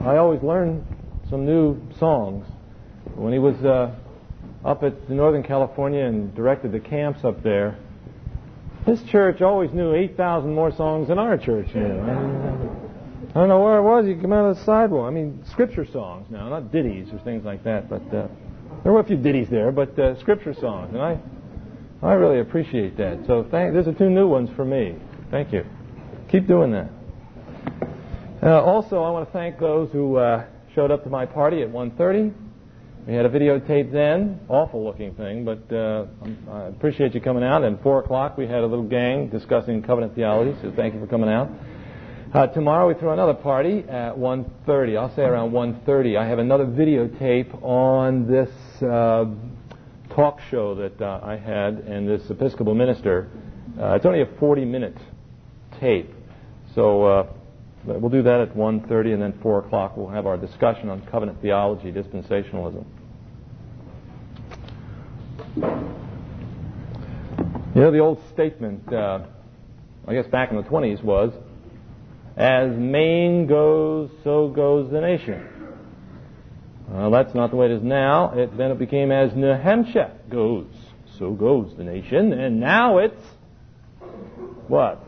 I always learn some new songs. When he was uh, up at Northern California and directed the camps up there, his church always knew 8,000 more songs than our church knew. I don't know where it was. You come out of the sidewalk. I mean, scripture songs now, not ditties or things like that. But uh, there were a few ditties there, but uh, scripture songs, and I, I really appreciate that. So thank. These are two new ones for me. Thank you. Keep doing that. Uh, also, I want to thank those who uh, showed up to my party at 1:30. We had a videotape then, awful looking thing, but uh, I appreciate you coming out. And 4 o'clock we had a little gang discussing covenant theology, so thank you for coming out. Uh, tomorrow we throw another party at 1.30. I'll say around 1.30. I have another videotape on this uh, talk show that uh, I had and this Episcopal minister. Uh, it's only a 40-minute tape. So we'll do that at 1.30 and then 4 o'clock we'll have our discussion on covenant theology, dispensationalism. You know, the old statement, uh, I guess back in the 20s, was, as Maine goes, so goes the nation. Well, that's not the way it is now. It, then it became as New Hampshire goes, so goes the nation. And now it's, what?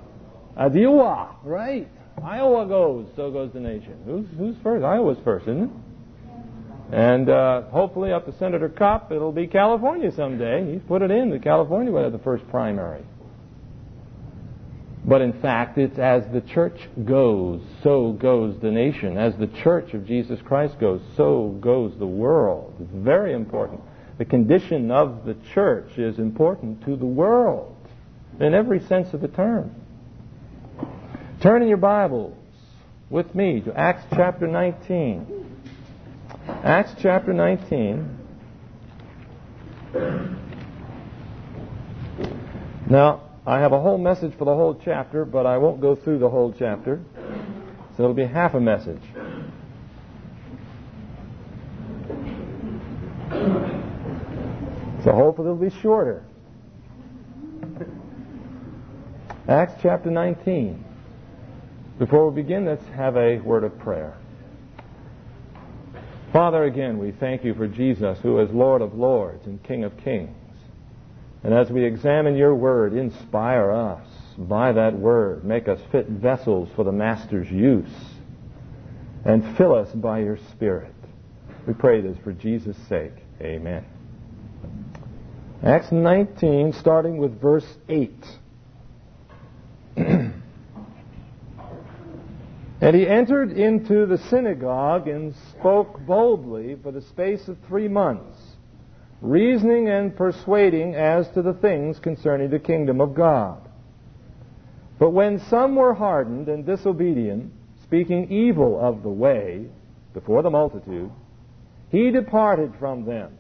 Iowa, right? Iowa goes, so goes the nation. Who's, who's first? Iowa's first, isn't it? And uh, hopefully, up to Senator Kopp, it'll be California someday. He's put it in that California will have the first primary. But in fact, it's as the church goes, so goes the nation. As the church of Jesus Christ goes, so goes the world. It's very important. The condition of the church is important to the world in every sense of the term. Turn in your Bibles with me to Acts chapter 19. Acts chapter 19. Now, I have a whole message for the whole chapter, but I won't go through the whole chapter. So it'll be half a message. So hopefully it'll be shorter. Acts chapter 19. Before we begin, let's have a word of prayer. Father, again, we thank you for Jesus, who is Lord of lords and King of kings. And as we examine your word, inspire us by that word. Make us fit vessels for the Master's use. And fill us by your Spirit. We pray this for Jesus' sake. Amen. Acts 19, starting with verse 8. And he entered into the synagogue and spoke boldly for the space of three months, reasoning and persuading as to the things concerning the kingdom of God. But when some were hardened and disobedient, speaking evil of the way before the multitude, he departed from them,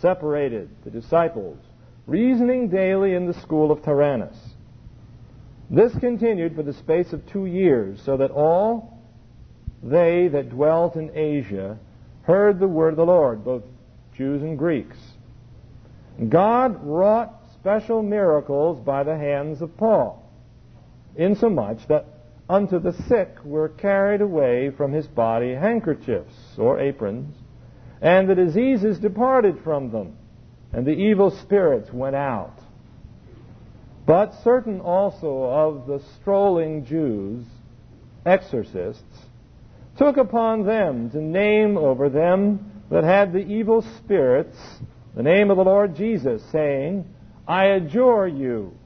separated the disciples, reasoning daily in the school of Tyrannus. This continued for the space of two years, so that all they that dwelt in Asia heard the word of the Lord, both Jews and Greeks. God wrought special miracles by the hands of Paul, insomuch that unto the sick were carried away from his body handkerchiefs or aprons, and the diseases departed from them, and the evil spirits went out. But certain also of the strolling Jews, exorcists, took upon them to name over them that had the evil spirits the name of the Lord Jesus, saying, I adjure you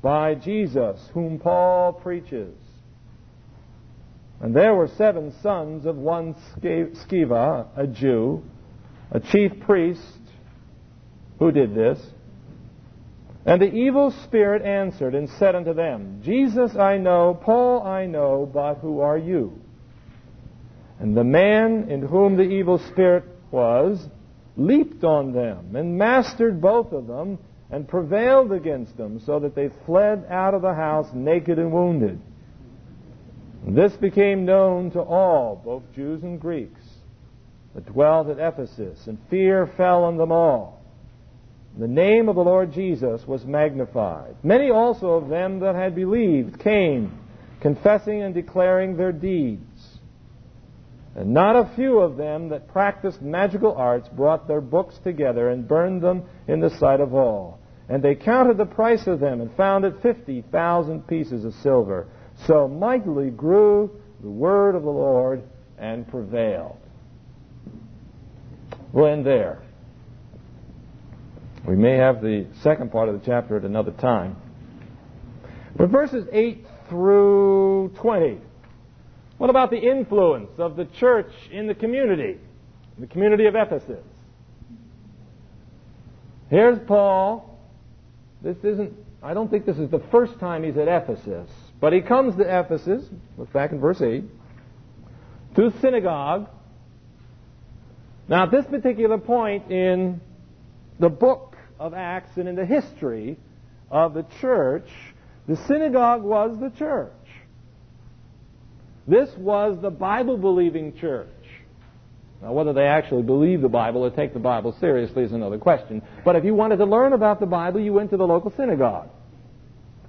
by Jesus, whom Paul preaches. And there were seven sons of one Sceva, a Jew, a chief priest, who did this. And the evil spirit answered and said unto them, Jesus I know, Paul I know, but who are you? And the man in whom the evil spirit was leaped on them and mastered both of them and prevailed against them so that they fled out of the house naked and wounded. This became known to all, both Jews and Greeks, that dwelt at Ephesus, and fear fell on them all. The name of the Lord Jesus was magnified. Many also of them that had believed came, confessing and declaring their deeds. And not a few of them that practiced magical arts brought their books together and burned them in the sight of all. And they counted the price of them and found it fifty thousand pieces of silver. So mightily grew the word of the Lord and prevailed. We'll end there. We may have the second part of the chapter at another time. But verses 8 through 20 what about the influence of the church in the community, the community of Ephesus? Here's Paul. This isn't, I don't think this is the first time he's at Ephesus, but he comes to Ephesus, look back in verse 8, to the synagogue. Now, at this particular point in the book of Acts and in the history of the church, the synagogue was the church. This was the Bible believing church. Now, whether they actually believe the Bible or take the Bible seriously is another question. But if you wanted to learn about the Bible, you went to the local synagogue.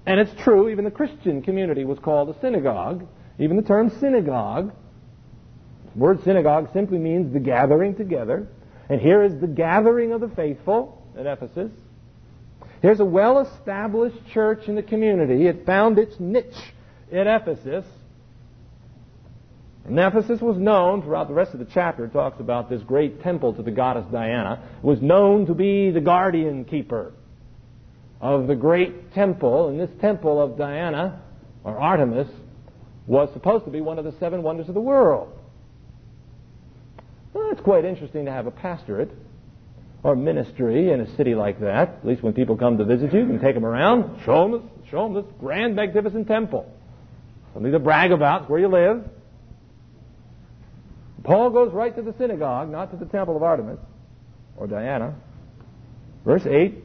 And it's true, even the Christian community was called a synagogue. Even the term synagogue, the word synagogue simply means the gathering together. And here is the gathering of the faithful at Ephesus. Here's a well established church in the community. It found its niche at Ephesus. And Ephesus was known, throughout the rest of the chapter, it talks about this great temple to the goddess Diana, was known to be the guardian keeper of the great temple. And this temple of Diana, or Artemis, was supposed to be one of the seven wonders of the world. Well, it's quite interesting to have a pastorate or ministry in a city like that. At least when people come to visit you, you can take them around, show them this, show them this grand, magnificent temple. Something to brag about, where you live. Paul goes right to the synagogue, not to the temple of Artemis or Diana. Verse 8.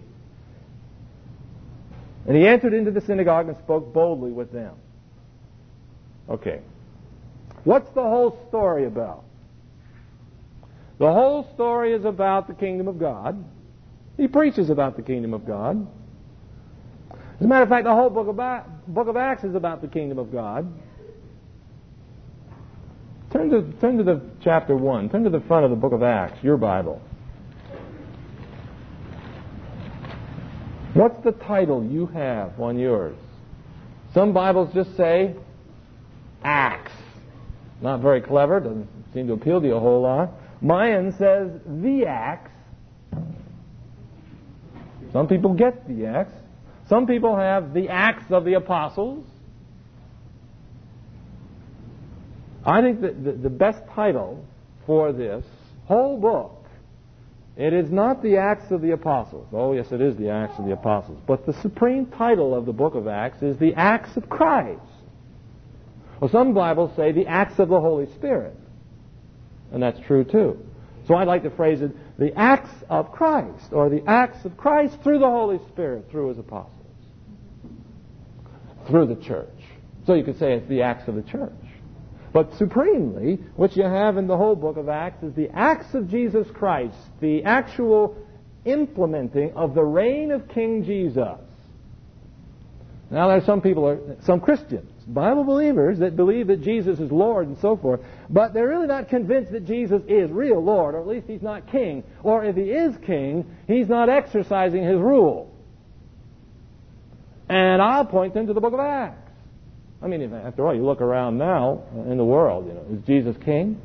And he entered into the synagogue and spoke boldly with them. Okay. What's the whole story about? The whole story is about the kingdom of God. He preaches about the kingdom of God. As a matter of fact, the whole book of, book of Acts is about the kingdom of God. Turn to, turn to the chapter 1. Turn to the front of the book of Acts, your Bible. What's the title you have on yours? Some Bibles just say Acts. Not very clever, doesn't seem to appeal to you a whole lot. Mine says the Acts. Some people get the Acts. Some people have the Acts of the Apostles. I think that the, the best title for this whole book it is not the Acts of the Apostles. Oh, yes, it is the Acts of the Apostles. But the supreme title of the book of Acts is the Acts of Christ. Well, some Bibles say the Acts of the Holy Spirit. And that's true too. So I'd like to phrase it the Acts of Christ, or the Acts of Christ through the Holy Spirit, through His apostles, through the church. So you could say it's the Acts of the church. But supremely, what you have in the whole book of Acts is the acts of Jesus Christ, the actual implementing of the reign of King Jesus. Now, there are some people, some Christians, Bible believers, that believe that Jesus is Lord and so forth, but they're really not convinced that Jesus is real Lord, or at least he's not king. Or if he is king, he's not exercising his rule. And I'll point them to the book of Acts. I mean, after all, you look around now in the world, you know, is Jesus king?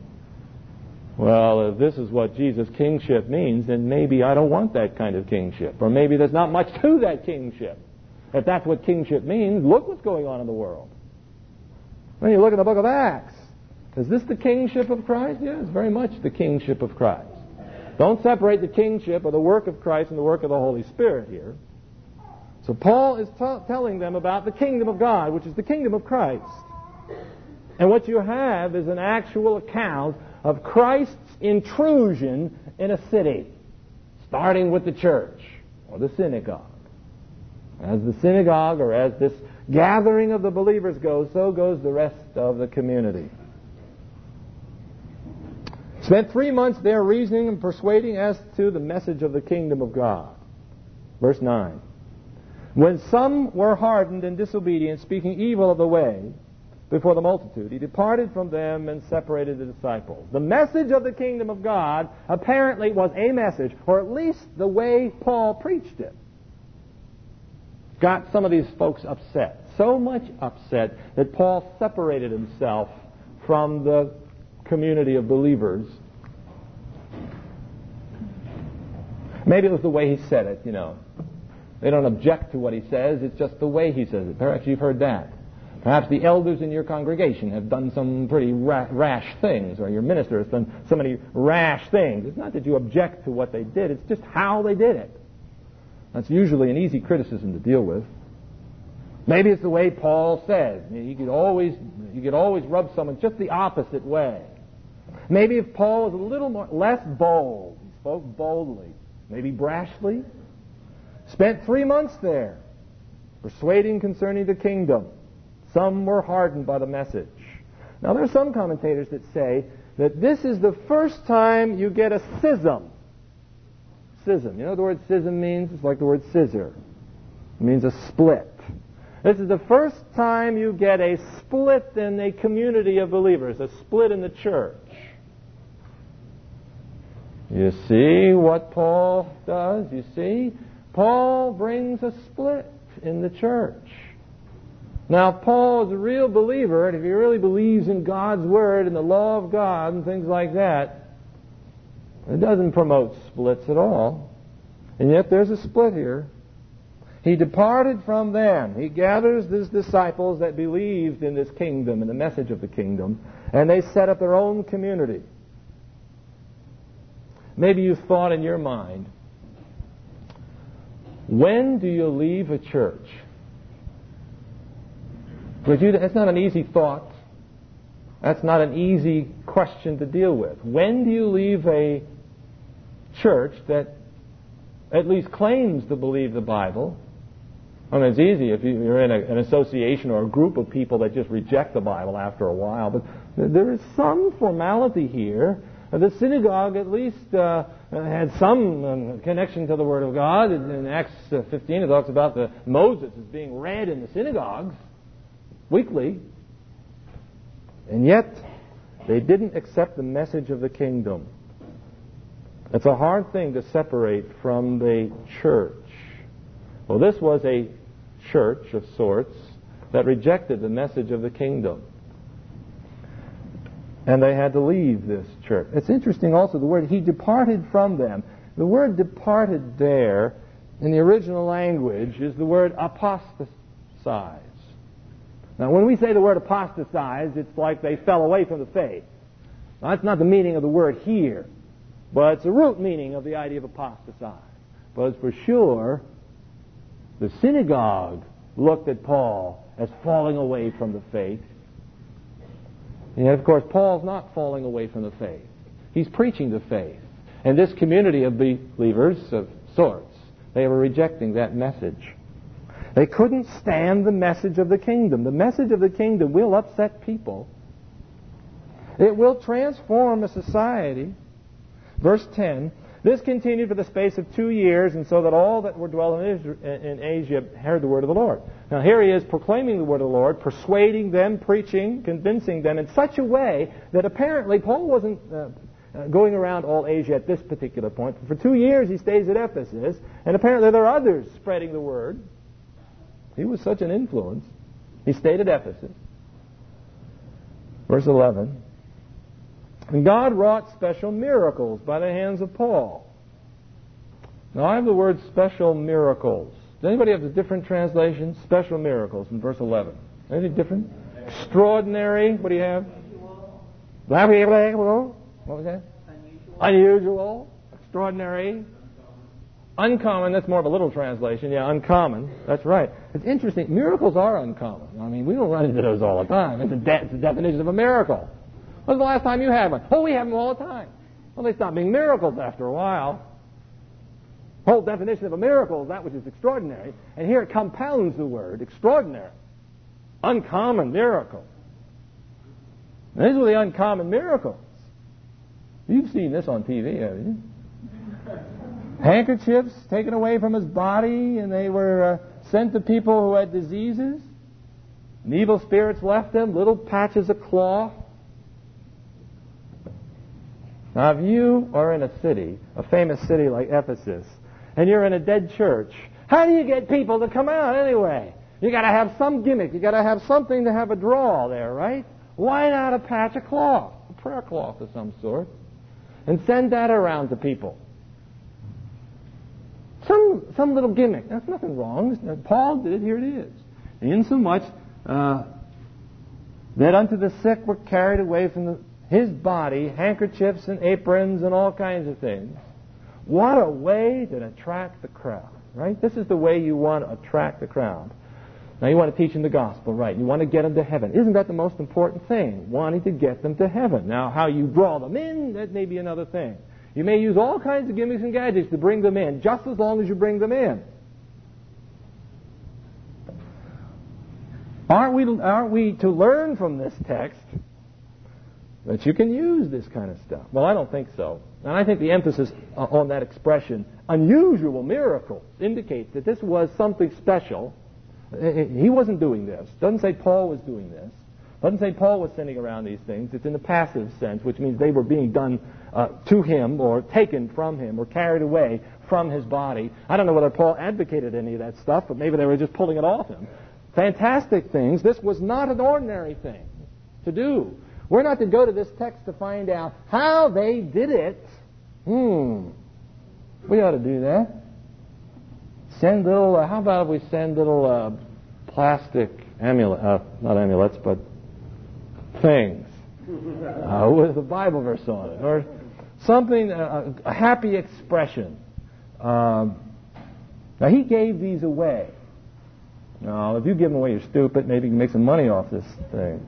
Well, if this is what Jesus' kingship means, then maybe I don't want that kind of kingship. Or maybe there's not much to that kingship. If that's what kingship means, look what's going on in the world. When you look in the book of Acts, is this the kingship of Christ? Yes, very much the kingship of Christ. Don't separate the kingship or the work of Christ and the work of the Holy Spirit here. So Paul is t- telling them about the kingdom of God, which is the kingdom of Christ. And what you have is an actual account of Christ's intrusion in a city, starting with the church or the synagogue. As the synagogue or as this gathering of the believers goes, so goes the rest of the community. Spent three months there reasoning and persuading as to the message of the kingdom of God. Verse 9. When some were hardened and disobedient, speaking evil of the way, before the multitude. He departed from them and separated the disciples. The message of the kingdom of God apparently was a message, or at least the way Paul preached it. Got some of these folks upset. So much upset that Paul separated himself from the community of believers. Maybe it was the way he said it, you know. They don't object to what he says, it's just the way he says it. Perhaps you've heard that. Perhaps the elders in your congregation have done some pretty rash things, or your minister has done so many rash things. It's not that you object to what they did, it's just how they did it. That's usually an easy criticism to deal with. Maybe it's the way Paul says. He could always, he could always rub someone just the opposite way. Maybe if Paul was a little more, less bold, he spoke boldly, maybe brashly, spent three months there, persuading concerning the kingdom. Some were hardened by the message. Now, there are some commentators that say that this is the first time you get a schism. Schism. You know what the word schism means? It's like the word scissor. It means a split. This is the first time you get a split in a community of believers, a split in the church. You see what Paul does? You see? Paul brings a split in the church. Now, if Paul is a real believer, and if he really believes in God's Word and the law of God and things like that, it doesn't promote splits at all. And yet there's a split here. He departed from them. He gathers his disciples that believed in this kingdom and the message of the kingdom, and they set up their own community. Maybe you've thought in your mind, when do you leave a church? Because you, that's not an easy thought. That's not an easy question to deal with. When do you leave a church that at least claims to believe the Bible? I mean, it's easy if you're in a, an association or a group of people that just reject the Bible after a while, but there is some formality here. The synagogue at least uh, had some uh, connection to the Word of God. In Acts 15, it talks about the Moses is being read in the synagogues weekly, and yet they didn't accept the message of the kingdom. It's a hard thing to separate from the church. Well, this was a church of sorts that rejected the message of the kingdom. And they had to leave this church. It's interesting also the word, he departed from them. The word departed there in the original language is the word apostatize. Now, when we say the word apostatize, it's like they fell away from the faith. Now, that's not the meaning of the word here, but it's the root meaning of the idea of apostatize. But for sure, the synagogue looked at Paul as falling away from the faith. And of course, Paul's not falling away from the faith. He's preaching the faith. And this community of believers of sorts, they were rejecting that message. They couldn't stand the message of the kingdom. The message of the kingdom will upset people. It will transform a society. Verse 10 This continued for the space of two years, and so that all that were dwelling in Asia heard the word of the Lord. Now, here he is proclaiming the word of the Lord, persuading them, preaching, convincing them in such a way that apparently Paul wasn't. Uh, uh, going around all Asia at this particular point. For two years he stays at Ephesus, and apparently there are others spreading the word. He was such an influence. He stayed at Ephesus. Verse 11. And God wrought special miracles by the hands of Paul. Now I have the word special miracles. Does anybody have a different translation? Special miracles in verse 11. Anything different? Extraordinary. What do you have? Unusual. What was that? Unusual. Unusual. Extraordinary. Uncommon, that's more of a little translation. Yeah, uncommon. That's right. It's interesting. Miracles are uncommon. I mean, we don't run into those all the time. It's, de- it's the definition of a miracle. When's the last time you had one? Oh, we have them all the time. Well, they stop being miracles after a while. Whole definition of a miracle is that which is extraordinary. And here it compounds the word extraordinary. Uncommon miracle. These were the uncommon miracles. You've seen this on TV, haven't you? handkerchiefs taken away from his body and they were uh, sent to people who had diseases. and evil spirits left them, little patches of cloth. Now, if you are in a city, a famous city like Ephesus, and you're in a dead church, how do you get people to come out anyway? You got to have some gimmick. You got to have something to have a draw there, right? Why not a patch of cloth, a prayer cloth of some sort, and send that around to people? Some some little gimmick. That's nothing wrong. Paul did it. Here it is. Insomuch uh, that unto the sick were carried away from the, his body handkerchiefs and aprons and all kinds of things. What a way to attract the crowd, right? This is the way you want to attract the crowd. Now you want to teach them the gospel, right? You want to get them to heaven. Isn't that the most important thing? Wanting to get them to heaven. Now how you draw them in, that may be another thing. You may use all kinds of gimmicks and gadgets to bring them in, just as long as you bring them in. Aren't we, aren't we to learn from this text that you can use this kind of stuff? Well, I don't think so. And I think the emphasis on that expression, unusual miracles, indicates that this was something special he wasn't doing this. Doesn't say Paul was doing this. Doesn't say Paul was sending around these things. It's in the passive sense, which means they were being done uh, to him or taken from him or carried away from his body. I don't know whether Paul advocated any of that stuff, but maybe they were just pulling it off him. Fantastic things. This was not an ordinary thing to do. We're not to go to this text to find out how they did it. Hmm. We ought to do that. Send little, uh, how about if we send little uh, plastic amulet, uh, not amulets, but things uh, with a Bible verse on it, or something, uh, a happy expression. Um, now he gave these away. Now, if you give them away, you're stupid. Maybe you can make some money off this thing.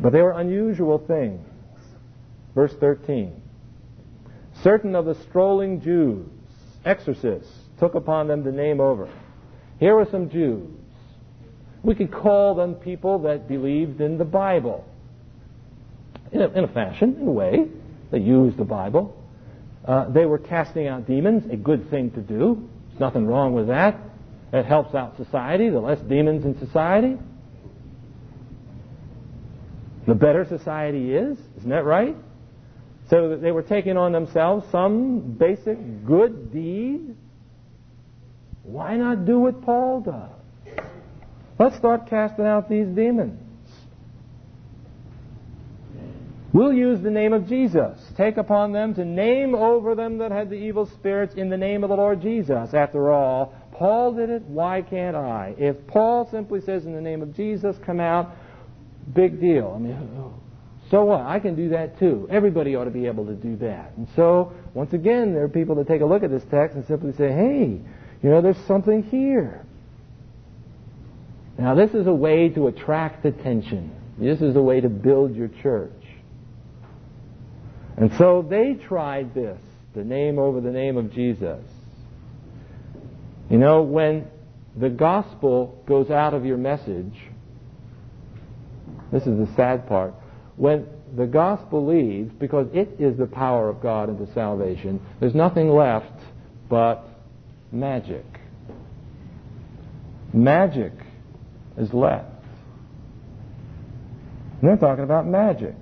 But they were unusual things. Verse 13. Certain of the strolling Jews exorcists took upon them the name over. Here were some Jews. We could call them people that believed in the Bible. In a, in a fashion, in a way. They used the Bible. Uh, they were casting out demons, a good thing to do. There's nothing wrong with that. It helps out society. The less demons in society, the better society is. Isn't that right? So that they were taking on themselves some basic good deed. Why not do what Paul does? Let's start casting out these demons. We'll use the name of Jesus. Take upon them to name over them that had the evil spirits in the name of the Lord Jesus. After all, Paul did it. Why can't I? If Paul simply says in the name of Jesus, come out, big deal. I mean, so what? I can do that too. Everybody ought to be able to do that. And so, once again, there are people that take a look at this text and simply say, hey, you know, there's something here. Now, this is a way to attract attention. This is a way to build your church. And so they tried this, the name over the name of Jesus. You know, when the gospel goes out of your message, this is the sad part when the gospel leaves, because it is the power of God into salvation, there's nothing left but magic. Magic is left. And they're talking about magic.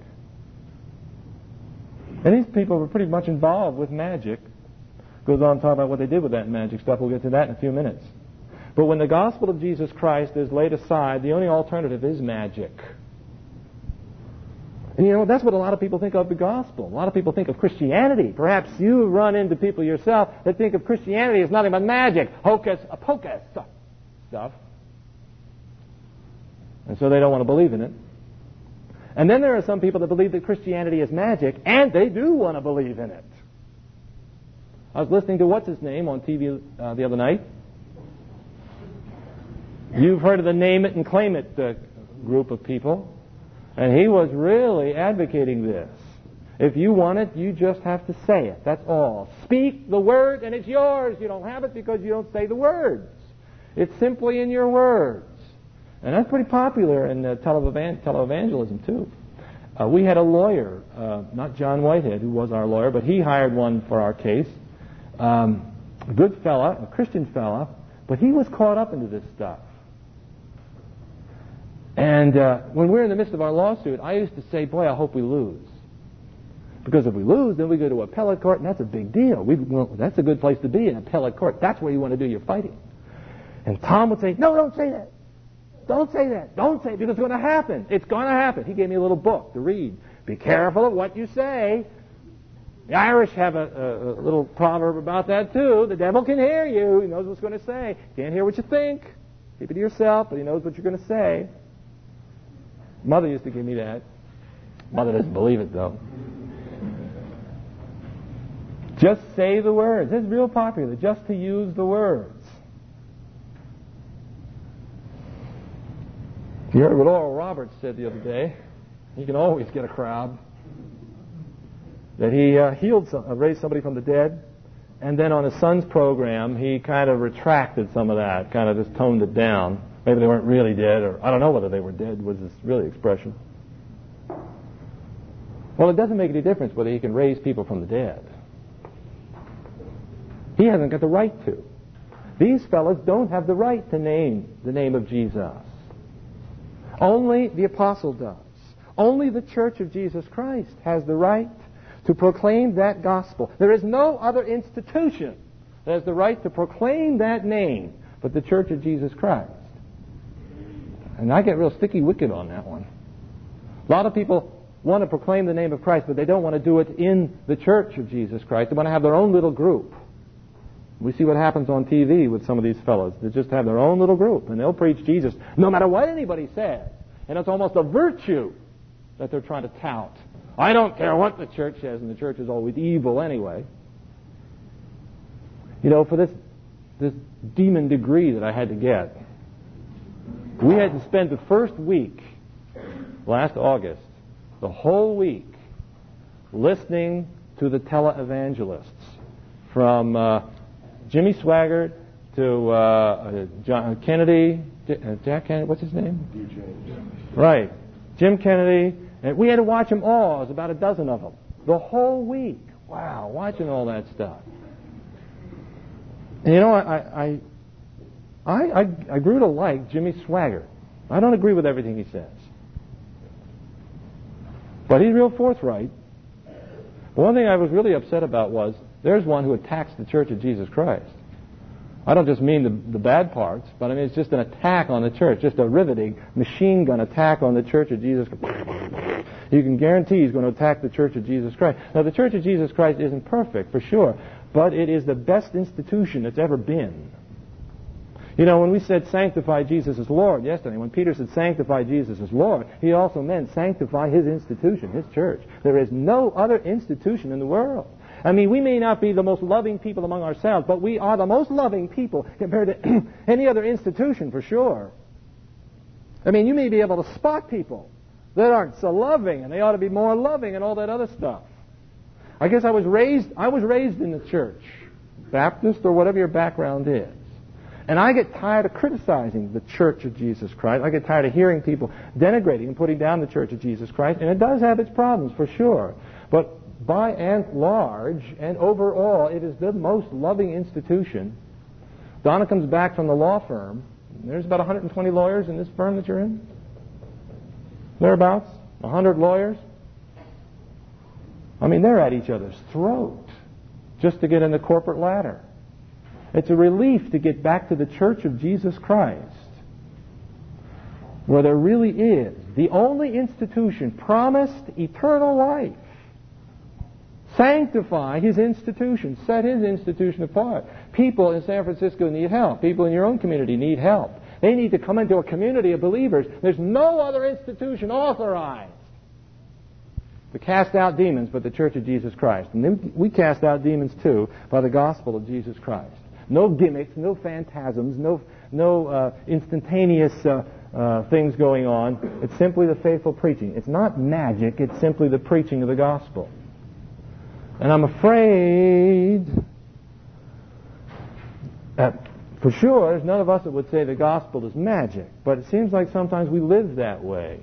And these people were pretty much involved with magic. Goes on to talk about what they did with that magic stuff. We'll get to that in a few minutes. But when the gospel of Jesus Christ is laid aside, the only alternative is magic. And you know, that's what a lot of people think of the gospel. A lot of people think of Christianity. Perhaps you run into people yourself that think of Christianity as nothing but magic, hocus pocus stuff. And so they don't want to believe in it. And then there are some people that believe that Christianity is magic, and they do want to believe in it. I was listening to what's his name on TV uh, the other night. You've heard of the Name It and Claim It uh, group of people. And he was really advocating this. If you want it, you just have to say it. That's all. Speak the word and it's yours. You don't have it because you don't say the words. It's simply in your words. And that's pretty popular in uh, televangelism, too. Uh, we had a lawyer, uh, not John Whitehead, who was our lawyer, but he hired one for our case. Um, a good fella, a Christian fella, but he was caught up into this stuff. And uh, when we're in the midst of our lawsuit, I used to say, boy, I hope we lose. Because if we lose, then we go to appellate court, and that's a big deal. We, well, that's a good place to be in appellate court. That's where you want to do your fighting. And Tom would say, no, don't say that. Don't say that. Don't say it because it's going to happen. It's going to happen. He gave me a little book to read. Be careful of what you say. The Irish have a, a, a little proverb about that too. The devil can hear you. He knows what's going to say. Can't hear what you think. Keep it to yourself, but he knows what you're going to say. Mother used to give me that. Mother doesn't believe it though. Just say the words. It's real popular. Just to use the words. You heard what Oral Roberts said the other day. He can always get a crowd. That he uh, healed, some, uh, raised somebody from the dead, and then on his son's program, he kind of retracted some of that, kind of just toned it down. Maybe they weren't really dead, or I don't know whether they were dead, was his really expression. Well, it doesn't make any difference whether he can raise people from the dead. He hasn't got the right to. These fellows don't have the right to name the name of Jesus. Only the apostle does. Only the church of Jesus Christ has the right to proclaim that gospel. There is no other institution that has the right to proclaim that name but the church of Jesus Christ. And I get real sticky wicked on that one. A lot of people want to proclaim the name of Christ, but they don't want to do it in the church of Jesus Christ. They want to have their own little group. We see what happens on TV with some of these fellows. They just have their own little group, and they'll preach Jesus no matter what anybody says. And it's almost a virtue that they're trying to tout. I don't care what the church says, and the church is always evil anyway. You know, for this, this D.Min. degree that I had to get, we had to spend the first week, last August, the whole week, listening to the televangelists from uh, Jimmy Swaggart to uh, John Kennedy, uh, Jack Kennedy, what's his name? DJ. Right. Jim Kennedy. And we had to watch them all. It was about a dozen of them. The whole week. Wow, watching all that stuff. And you know, I, I, I, I grew to like Jimmy Swaggart. I don't agree with everything he says. But he's real forthright. One thing I was really upset about was there's one who attacks the Church of Jesus Christ. I don't just mean the, the bad parts, but I mean it's just an attack on the church, just a riveting machine gun attack on the Church of Jesus Christ. You can guarantee he's going to attack the Church of Jesus Christ. Now, the Church of Jesus Christ isn't perfect, for sure, but it is the best institution that's ever been. You know, when we said sanctify Jesus as Lord yesterday, when Peter said sanctify Jesus as Lord, he also meant sanctify his institution, his church. There is no other institution in the world I mean, we may not be the most loving people among ourselves, but we are the most loving people compared to any other institution for sure. I mean, you may be able to spot people that aren't so loving, and they ought to be more loving and all that other stuff. I guess I was raised, I was raised in the church, Baptist or whatever your background is. And I get tired of criticizing the Church of Jesus Christ. I get tired of hearing people denigrating and putting down the Church of Jesus Christ. And it does have its problems, for sure. But by and large and overall, it is the most loving institution. Donna comes back from the law firm. There's about 120 lawyers in this firm that you're in. Thereabouts, 100 lawyers. I mean, they're at each other's throat just to get in the corporate ladder. It's a relief to get back to the Church of Jesus Christ, where there really is the only institution promised eternal life Sanctify his institution. Set his institution apart. People in San Francisco need help. People in your own community need help. They need to come into a community of believers. There's no other institution authorized to cast out demons but the Church of Jesus Christ. And we cast out demons too by the gospel of Jesus Christ. No gimmicks, no phantasms, no, no uh, instantaneous uh, uh, things going on. It's simply the faithful preaching. It's not magic, it's simply the preaching of the gospel. And I'm afraid that for sure there's none of us that would say the gospel is magic, but it seems like sometimes we live that way.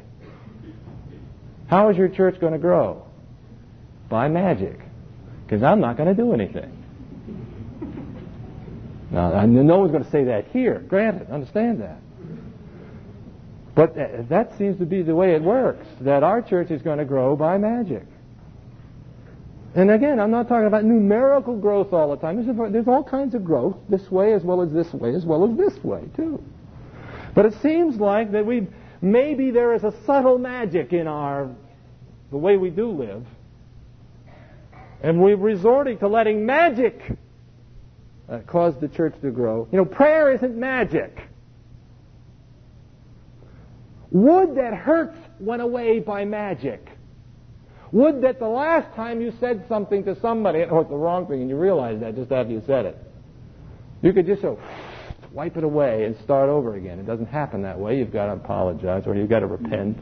How is your church going to grow? By magic. Because I'm not going to do anything. Now, no one's going to say that here. Granted, understand that. But uh, that seems to be the way it works, that our church is going to grow by magic. And again, I'm not talking about numerical growth all the time. There's, there's all kinds of growth, this way as well as this way, as well as this way, too. But it seems like that we maybe there is a subtle magic in our the way we do live. And we're resorting to letting magic uh, cause the church to grow. You know, prayer isn't magic. Would that hurts went away by magic. Would that the last time you said something to somebody, it's the wrong thing, and you realize that just after you said it, you could just so wipe it away and start over again. It doesn't happen that way. You've got to apologize, or you've got to repent.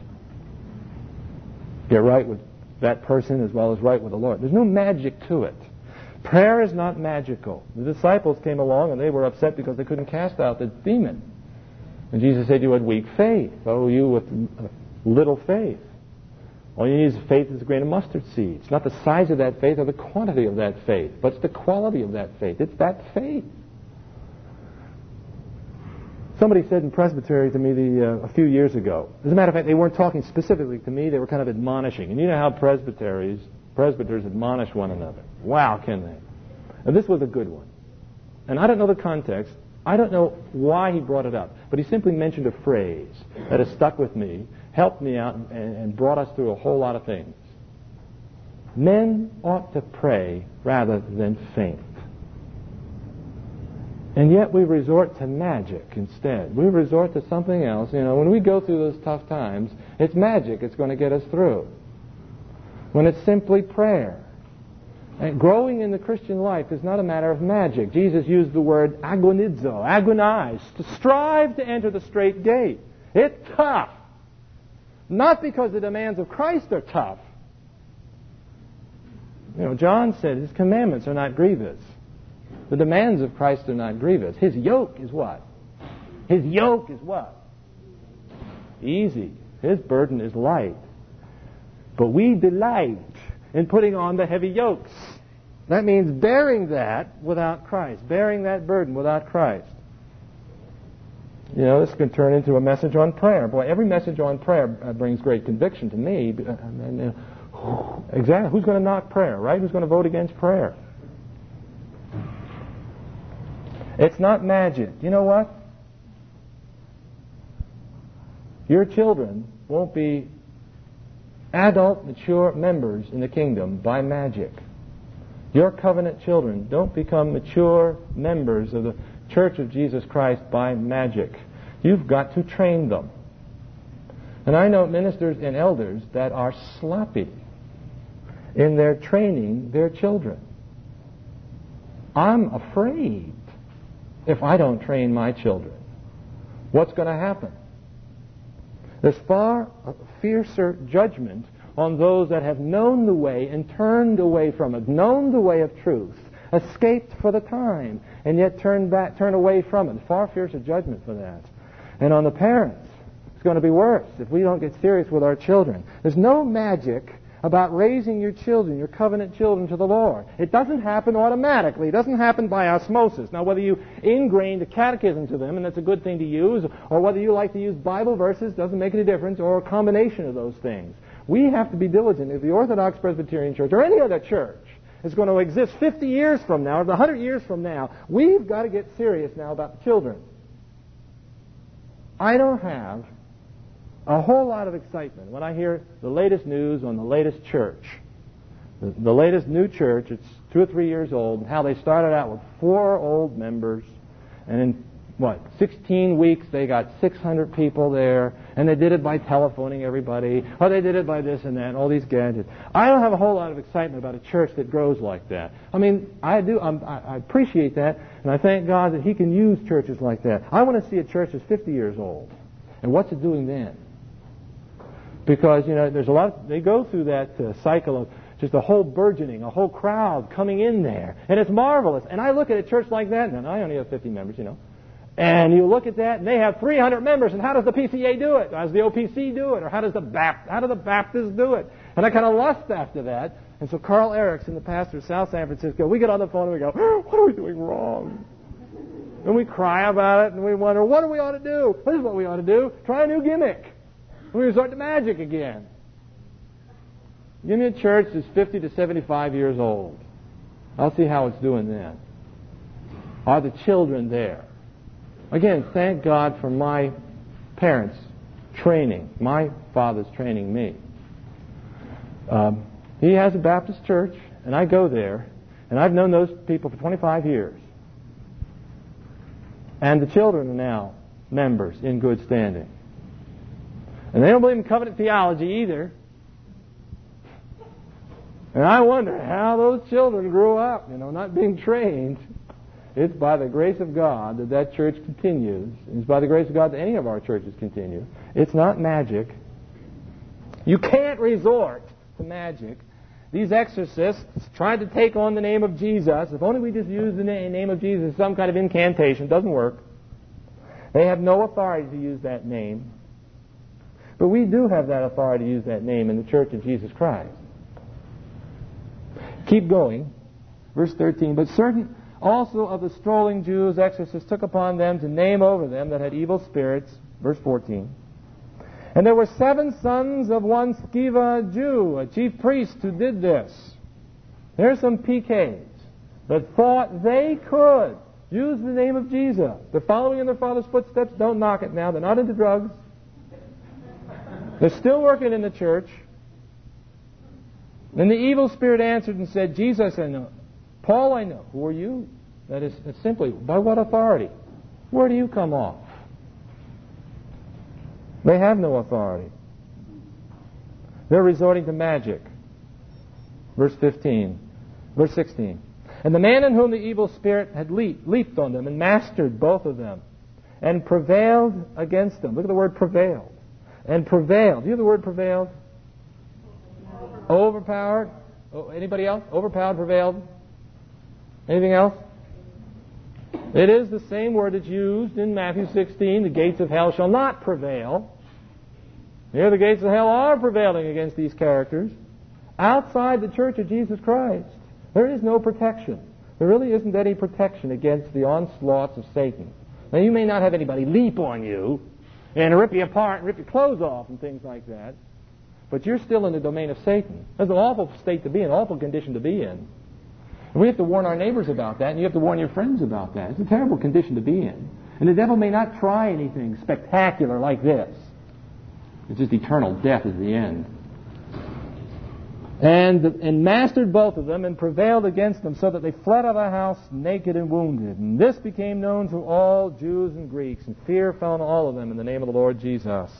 Get right with that person as well as right with the Lord. There's no magic to it. Prayer is not magical. The disciples came along and they were upset because they couldn't cast out the demon. And Jesus said, You had weak faith. Oh, you with little faith. All you need is faith as a grain of mustard seed. It's not the size of that faith or the quantity of that faith, but it's the quality of that faith. It's that faith. Somebody said in Presbytery to me the, uh, a few years ago. As a matter of fact, they weren't talking specifically to me; they were kind of admonishing. And you know how presbyteries, presbyters admonish one another. Wow, can they? And this was a good one. And I don't know the context. I don't know why he brought it up, but he simply mentioned a phrase that has stuck with me helped me out and, and brought us through a whole lot of things. Men ought to pray rather than faint. And yet we resort to magic instead. We resort to something else. You know, when we go through those tough times, it's magic. It's going to get us through. When it's simply prayer. And growing in the Christian life is not a matter of magic. Jesus used the word agonizo, agonize, to strive to enter the straight gate. It's tough. Not because the demands of Christ are tough. You know, John said his commandments are not grievous. The demands of Christ are not grievous. His yoke is what? His yoke is what? Easy. His burden is light. But we delight in putting on the heavy yokes. That means bearing that without Christ, bearing that burden without Christ. You know, this can turn into a message on prayer. Boy, every message on prayer uh, brings great conviction to me. Uh, uh, exactly. Who's going to knock prayer, right? Who's going to vote against prayer? It's not magic. You know what? Your children won't be adult, mature members in the kingdom by magic. Your covenant children don't become mature members of the Church of Jesus Christ by magic. You've got to train them. And I know ministers and elders that are sloppy in their training their children. I'm afraid if I don't train my children. What's going to happen? There's far fiercer judgment on those that have known the way and turned away from it, known the way of truth, escaped for the time, and yet turned back, turned away from it. Far fiercer judgment for that. And on the parents, it's going to be worse if we don't get serious with our children. There's no magic about raising your children, your covenant children, to the Lord. It doesn't happen automatically. It doesn't happen by osmosis. Now, whether you ingrain the catechism to them, and that's a good thing to use, or whether you like to use Bible verses, doesn't make any difference, or a combination of those things. We have to be diligent. If the Orthodox Presbyterian Church, or any other church, is going to exist 50 years from now, or 100 years from now, we've got to get serious now about the children. I don't have a whole lot of excitement when I hear the latest news on the latest church. The, the latest new church, it's two or three years old, and how they started out with four old members, and in what, 16 weeks they got 600 people there, and they did it by telephoning everybody, or they did it by this and that, all these gadgets. I don't have a whole lot of excitement about a church that grows like that. I mean, I do, I'm, i appreciate that, and I thank God that He can use churches like that. I want to see a church that's 50 years old. And what's it doing then? Because, you know, there's a lot, of, they go through that uh, cycle of just a whole burgeoning, a whole crowd coming in there. And it's marvelous. And I look at a church like that, and I only have 50 members, you know. And you look at that, and they have 300 members. And how does the PCA do it? How does the OPC do it? Or how does the Bap- how do the Baptists do it? And I kind of lust after that. And so Carl Erickson, the pastor of South San Francisco, we get on the phone and we go, "What are we doing wrong? And we cry about it and we wonder, what do we ought to do? This is what we ought to do. Try a new gimmick. We resort to magic again. A church that's 50 to 75 years old. I'll see how it's doing then. Are the children there? Again, thank God for my parents' training. My father's training me. Um, he has a Baptist church, and I go there, and I've known those people for 25 years. And the children are now members in good standing. And they don't believe in covenant theology either. And I wonder how those children grew up, you know, not being trained. It's by the grace of God that that church continues. It's by the grace of God that any of our churches continue. It's not magic. You can't resort to magic. These exorcists tried to take on the name of Jesus. If only we just use the name of Jesus, as some kind of incantation. It doesn't work. They have no authority to use that name. But we do have that authority to use that name in the Church of Jesus Christ. Keep going. Verse 13. But certain also of the strolling Jews, exorcists took upon them to name over them that had evil spirits. Verse 14. And there were seven sons of one Sceva Jew, a chief priest, who did this. There's some PKs that thought they could use the name of Jesus. They're following in their father's footsteps. Don't knock it now. They're not into drugs. They're still working in the church. Then the evil spirit answered and said, Jesus I know. Paul I know. Who are you? That is simply, by what authority? Where do you come off? They have no authority. They're resorting to magic. Verse 15. Verse 16. And the man in whom the evil spirit had leaped, leaped on them and mastered both of them and prevailed against them. Look at the word prevailed. And prevailed. Do you have the word prevailed? Overpowered. Oh, anybody else? Overpowered, prevailed. Anything else? It is the same word that's used in Matthew 16. The gates of hell shall not prevail. Here, the gates of hell are prevailing against these characters. Outside the church of Jesus Christ, there is no protection. There really isn't any protection against the onslaughts of Satan. Now, you may not have anybody leap on you and rip you apart and rip your clothes off and things like that. But you're still in the domain of Satan. That's an awful state to be in, an awful condition to be in. And we have to warn our neighbors about that, and you have to warn your friends about that. It's a terrible condition to be in. And the devil may not try anything spectacular like this. It's just eternal death is the end. And, and mastered both of them and prevailed against them so that they fled out of the house naked and wounded. And this became known to all Jews and Greeks, and fear fell on all of them in the name of the Lord Jesus.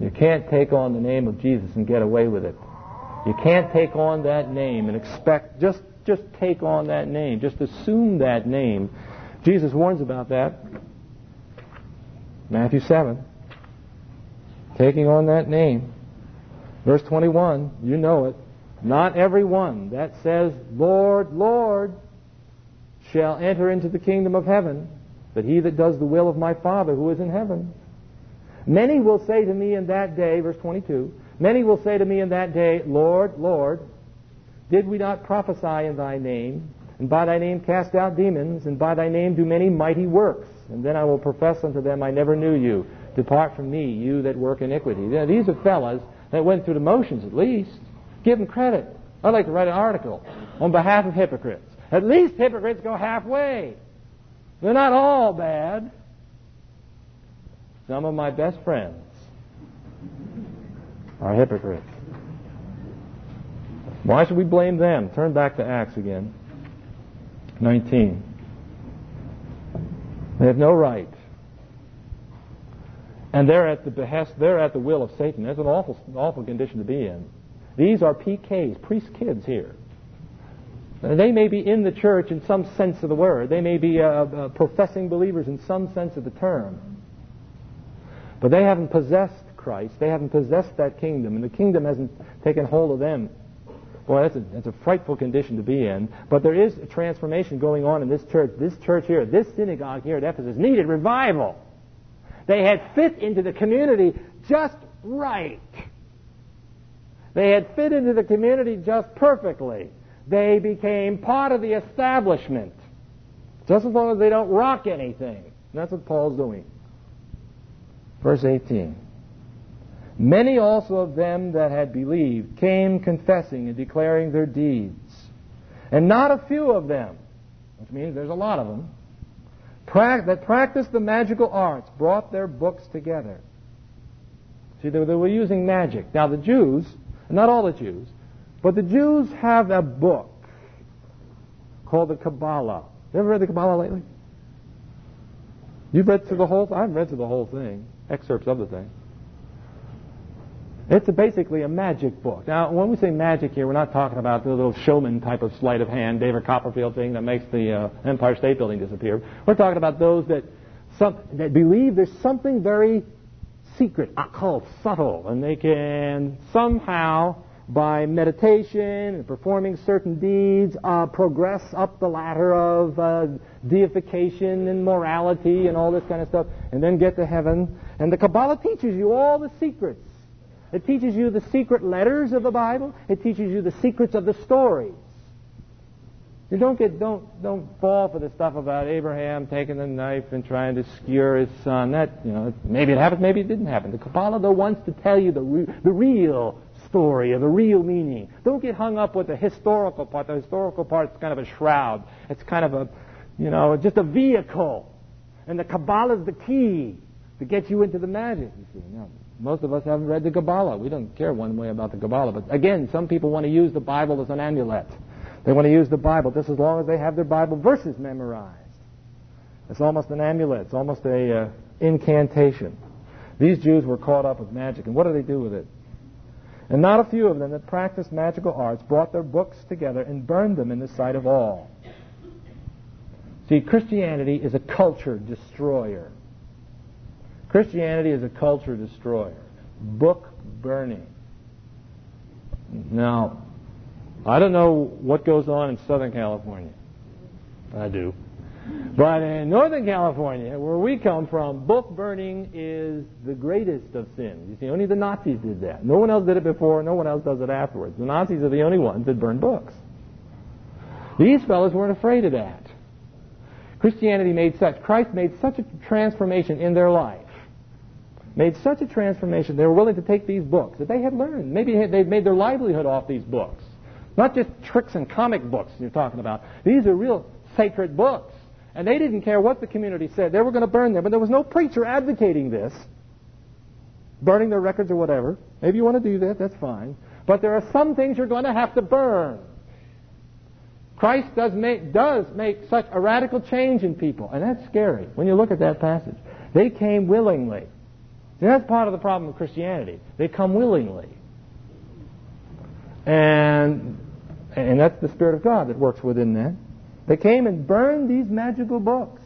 You can't take on the name of Jesus and get away with it. You can't take on that name and expect, just, just take on that name. Just assume that name. Jesus warns about that. Matthew 7. Taking on that name. Verse 21, you know it. Not every one that says, Lord, Lord, shall enter into the kingdom of heaven, but he that does the will of my Father who is in heaven. Many will say to me in that day, verse 22, many will say to me in that day, Lord, Lord, did we not prophesy in thy name, and by thy name cast out demons, and by thy name do many mighty works? And then I will profess unto them, I never knew you. Depart from me, you that work iniquity. Now, these are fellas that went through the motions at least. Give them credit. I'd like to write an article on behalf of hypocrites. At least hypocrites go halfway. They're not all bad. Some of my best friends are hypocrites. Why should we blame them? Turn back to Acts again. 19. They have no right. And they're at the behest, they're at the will of Satan. That's an awful, awful condition to be in. These are PKs, priest kids here. They may be in the church in some sense of the word. They may be uh, uh, professing believers in some sense of the term. But they haven't possessed Christ. They haven't possessed that kingdom, and the kingdom hasn't taken hold of them. Boy, that's a, that's a frightful condition to be in. But there is a transformation going on in this church. This church here, this synagogue here at Ephesus needed revival. They had fit into the community just right. They had fit into the community just perfectly. They became part of the establishment. Just as long as they don't rock anything. That's what Paul's doing. Verse 18. Many also of them that had believed came confessing and declaring their deeds. And not a few of them, which means there's a lot of them, that practiced the magical arts brought their books together. See, they were using magic. Now, the Jews, not all the Jews, but the Jews have a book called the Kabbalah. You ever read the Kabbalah lately? You've read through the whole. I haven't read through the whole thing. Excerpts of the thing. It's a basically a magic book. Now, when we say magic here, we're not talking about the little showman type of sleight of hand, David Copperfield thing that makes the uh, Empire State Building disappear. We're talking about those that some, that believe there's something very secret, occult, subtle, and they can somehow by meditation and performing certain deeds, uh, progress up the ladder of uh, deification and morality and all this kind of stuff, and then get to heaven. And the Kabbalah teaches you all the secrets. It teaches you the secret letters of the Bible. It teaches you the secrets of the stories. You don't get don't don't fall for the stuff about Abraham taking the knife and trying to skewer his son. That you know maybe it happened, maybe it didn't happen. The Kabbalah though wants to tell you the re- the real story or the real meaning. Don't get hung up with the historical part. The historical part is kind of a shroud. It's kind of a, you know, just a vehicle. And the Kabbalah is the key to get you into the magic, you see. Now, most of us haven't read the Kabbalah. We don't care one way about the Kabbalah. But again, some people want to use the Bible as an amulet. They want to use the Bible just as long as they have their Bible verses memorized. It's almost an amulet. It's almost a uh, incantation. These Jews were caught up with magic. And what do they do with it? And not a few of them that practiced magical arts brought their books together and burned them in the sight of all. See, Christianity is a culture destroyer. Christianity is a culture destroyer. Book burning. Now, I don't know what goes on in Southern California. I do. But in Northern California, where we come from, book burning is the greatest of sins. You see, only the Nazis did that. No one else did it before, no one else does it afterwards. The Nazis are the only ones that burn books. These fellows weren't afraid of that. Christianity made such, Christ made such a transformation in their life, made such a transformation, they were willing to take these books that they had learned. Maybe they'd made their livelihood off these books. Not just tricks and comic books you're talking about. These are real sacred books. And they didn't care what the community said. They were going to burn them. But there was no preacher advocating this, burning their records or whatever. Maybe you want to do that, that's fine. But there are some things you're going to have to burn. Christ does make, does make such a radical change in people, and that's scary when you look at that passage. They came willingly. See, that's part of the problem with Christianity. They come willingly. And, and that's the Spirit of God that works within that. They came and burned these magical books.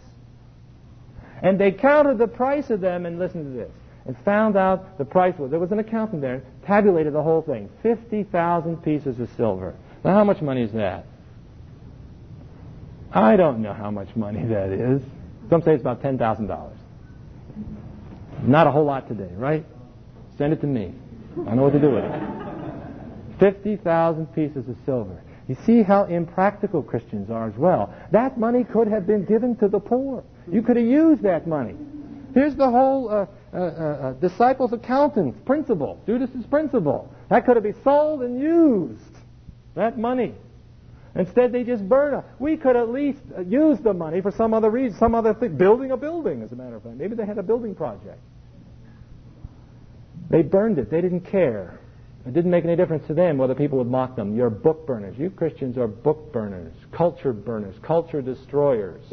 And they counted the price of them, and listen to this, and found out the price was, there was an accountant there, tabulated the whole thing, 50,000 pieces of silver. Now, how much money is that? I don't know how much money that is. Some say it's about $10,000. Not a whole lot today, right? Send it to me. I know what to do with it. 50,000 pieces of silver. You see how impractical Christians are as well. That money could have been given to the poor. You could have used that money. Here's the whole uh, uh, uh, uh disciples' accountants principle, Judas's principle. That could have been sold and used. That money. Instead, they just burn it. We could at least use the money for some other reason, some other thing, building a building, as a matter of fact. Maybe they had a building project. They burned it. They didn't care. It didn't make any difference to them whether people would mock them. You're book burners. You Christians are book burners, culture burners, culture destroyers.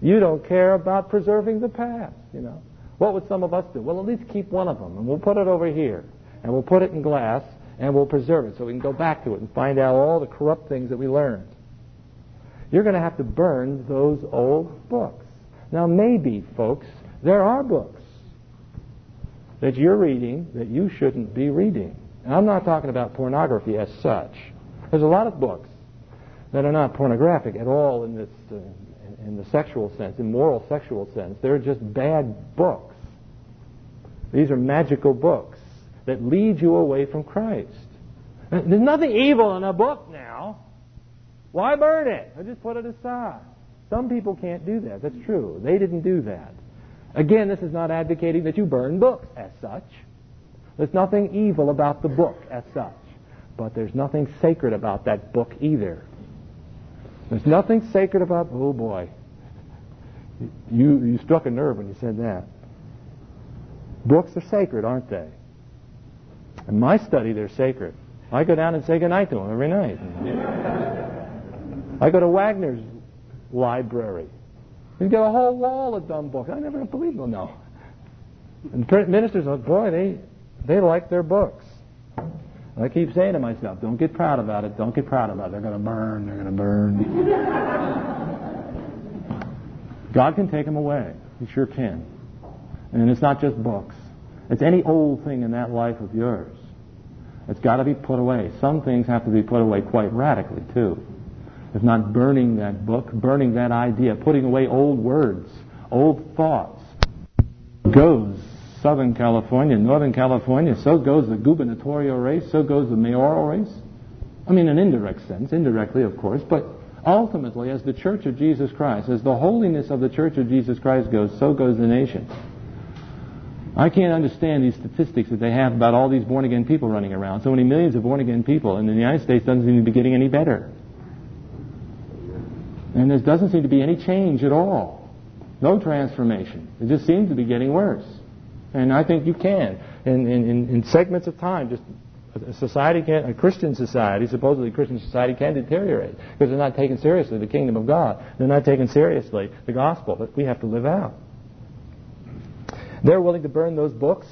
You don't care about preserving the past, you know. What would some of us do? Well, at least keep one of them, and we'll put it over here, and we'll put it in glass, and we'll preserve it so we can go back to it and find out all the corrupt things that we learned. You're going to have to burn those old books. Now, maybe, folks, there are books that you're reading that you shouldn't be reading. And I'm not talking about pornography as such. There's a lot of books that are not pornographic at all in this, uh, in the sexual sense, in moral sexual sense. They're just bad books. These are magical books that lead you away from Christ. There's nothing evil in a book now. Why burn it? I just put it aside. Some people can't do that. That's true. They didn't do that. Again, this is not advocating that you burn books as such. There's nothing evil about the book as such. But there's nothing sacred about that book either. There's nothing sacred about, oh boy, you, you struck a nerve when you said that. Books are sacred, aren't they? In my study, they're sacred. I go down and say goodnight to them every night. I go to Wagner's library. You get a whole wall of dumb books. I never believe them. No. And ministers, boy, they they like their books. I keep saying to myself, don't get proud about it. Don't get proud about it. They're going to burn. They're going to burn. God can take them away. He sure can. And it's not just books. It's any old thing in that life of yours. It's got to be put away. Some things have to be put away quite radically, too. If not burning that book, burning that idea, putting away old words, old thoughts. Goes Southern California, Northern California, so goes the gubernatorial race, so goes the mayoral race. I mean, in indirect sense, indirectly, of course, but ultimately, as the Church of Jesus Christ, as the holiness of the Church of Jesus Christ goes, so goes the nation. I can't understand these statistics that they have about all these born again people running around. So many millions of born again people, and the United States doesn't seem to be getting any better. And there doesn't seem to be any change at all. No transformation. It just seems to be getting worse. And I think you can. In, in, in segments of time, just a society can, a Christian society, supposedly a Christian society, can deteriorate because they're not taking seriously the kingdom of God. They're not taking seriously the gospel that we have to live out. They're willing to burn those books,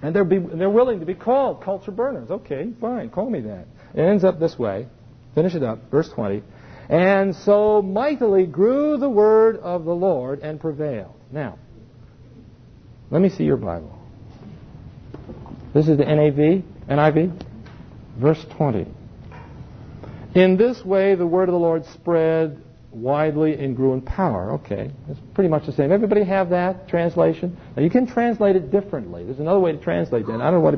and they're, be, they're willing to be called culture burners. Okay, fine, call me that. It ends up this way. Finish it up, verse 20. And so mightily grew the word of the Lord and prevailed. Now, let me see your Bible. This is the NAV, NIV, verse 20. In this way, the word of the Lord spread widely and grew in power. Okay, it's pretty much the same. Everybody have that translation? Now you can translate it differently. There's another way to translate that. I don't know what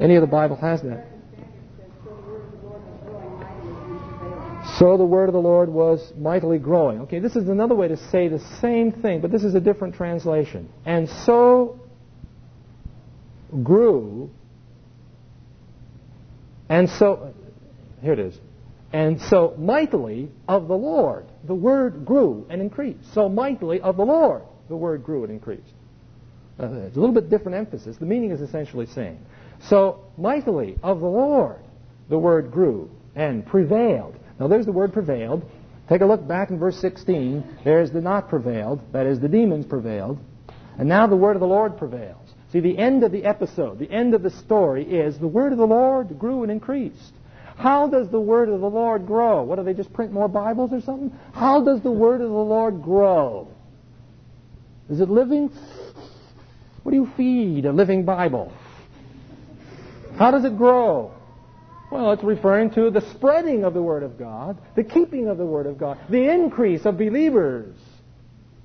any of the Bible has that. So the word of the Lord was mightily growing. Okay, this is another way to say the same thing, but this is a different translation. And so grew, and so, here it is. And so mightily of the Lord, the word grew and increased. So mightily of the Lord, the word grew and increased. Uh, it's a little bit different emphasis. The meaning is essentially the same. So mightily of the Lord, the word grew and prevailed. Now there's the word prevailed. Take a look back in verse 16. There's the not prevailed. That is, the demons prevailed. And now the word of the Lord prevails. See, the end of the episode, the end of the story is the word of the Lord grew and increased. How does the word of the Lord grow? What do they just print more Bibles or something? How does the word of the Lord grow? Is it living? What do you feed a living Bible? How does it grow? Well, it's referring to the spreading of the Word of God, the keeping of the Word of God, the increase of believers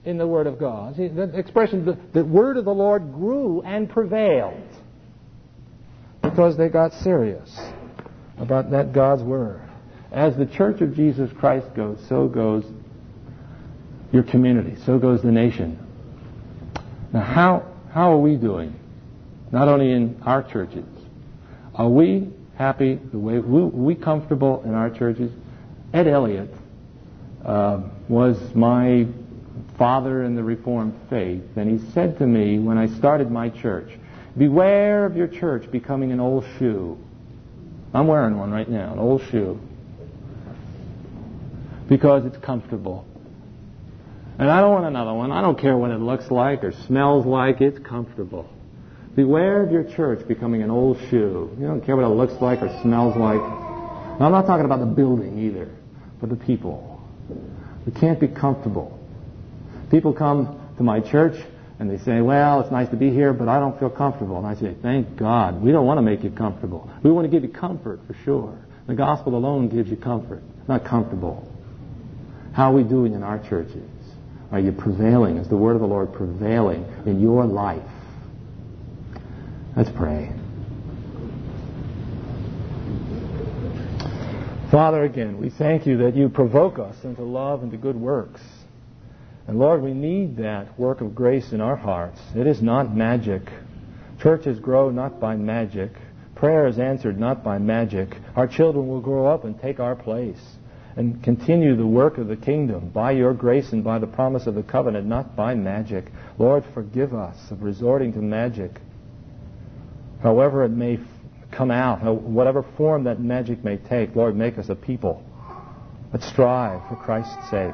in the Word of God. See, the expression, the, the Word of the Lord grew and prevailed because they got serious about that God's Word. As the Church of Jesus Christ goes, so goes your community, so goes the nation. Now, how, how are we doing? Not only in our churches. Are we happy the way, we, we comfortable in our churches? Ed Elliott uh, was my father in the Reformed faith, and he said to me when I started my church, Beware of your church becoming an old shoe. I'm wearing one right now, an old shoe. Because it's comfortable. And I don't want another one. I don't care what it looks like or smells like. It's comfortable. Beware of your church becoming an old shoe. You don't care what it looks like or smells like. Now, I'm not talking about the building either, but the people. We can't be comfortable. People come to my church and they say, well, it's nice to be here, but I don't feel comfortable. And I say, thank God. We don't want to make you comfortable. We want to give you comfort for sure. The gospel alone gives you comfort, not comfortable. How are we doing in our churches? Are you prevailing? Is the word of the Lord prevailing in your life? Let's pray. Father, again, we thank you that you provoke us into love and to good works. And Lord, we need that work of grace in our hearts. It is not magic. Churches grow not by magic. Prayer is answered not by magic. Our children will grow up and take our place and continue the work of the kingdom by your grace and by the promise of the covenant, not by magic. Lord, forgive us of resorting to magic. However it may come out, whatever form that magic may take, Lord, make us a people that strive for Christ's sake,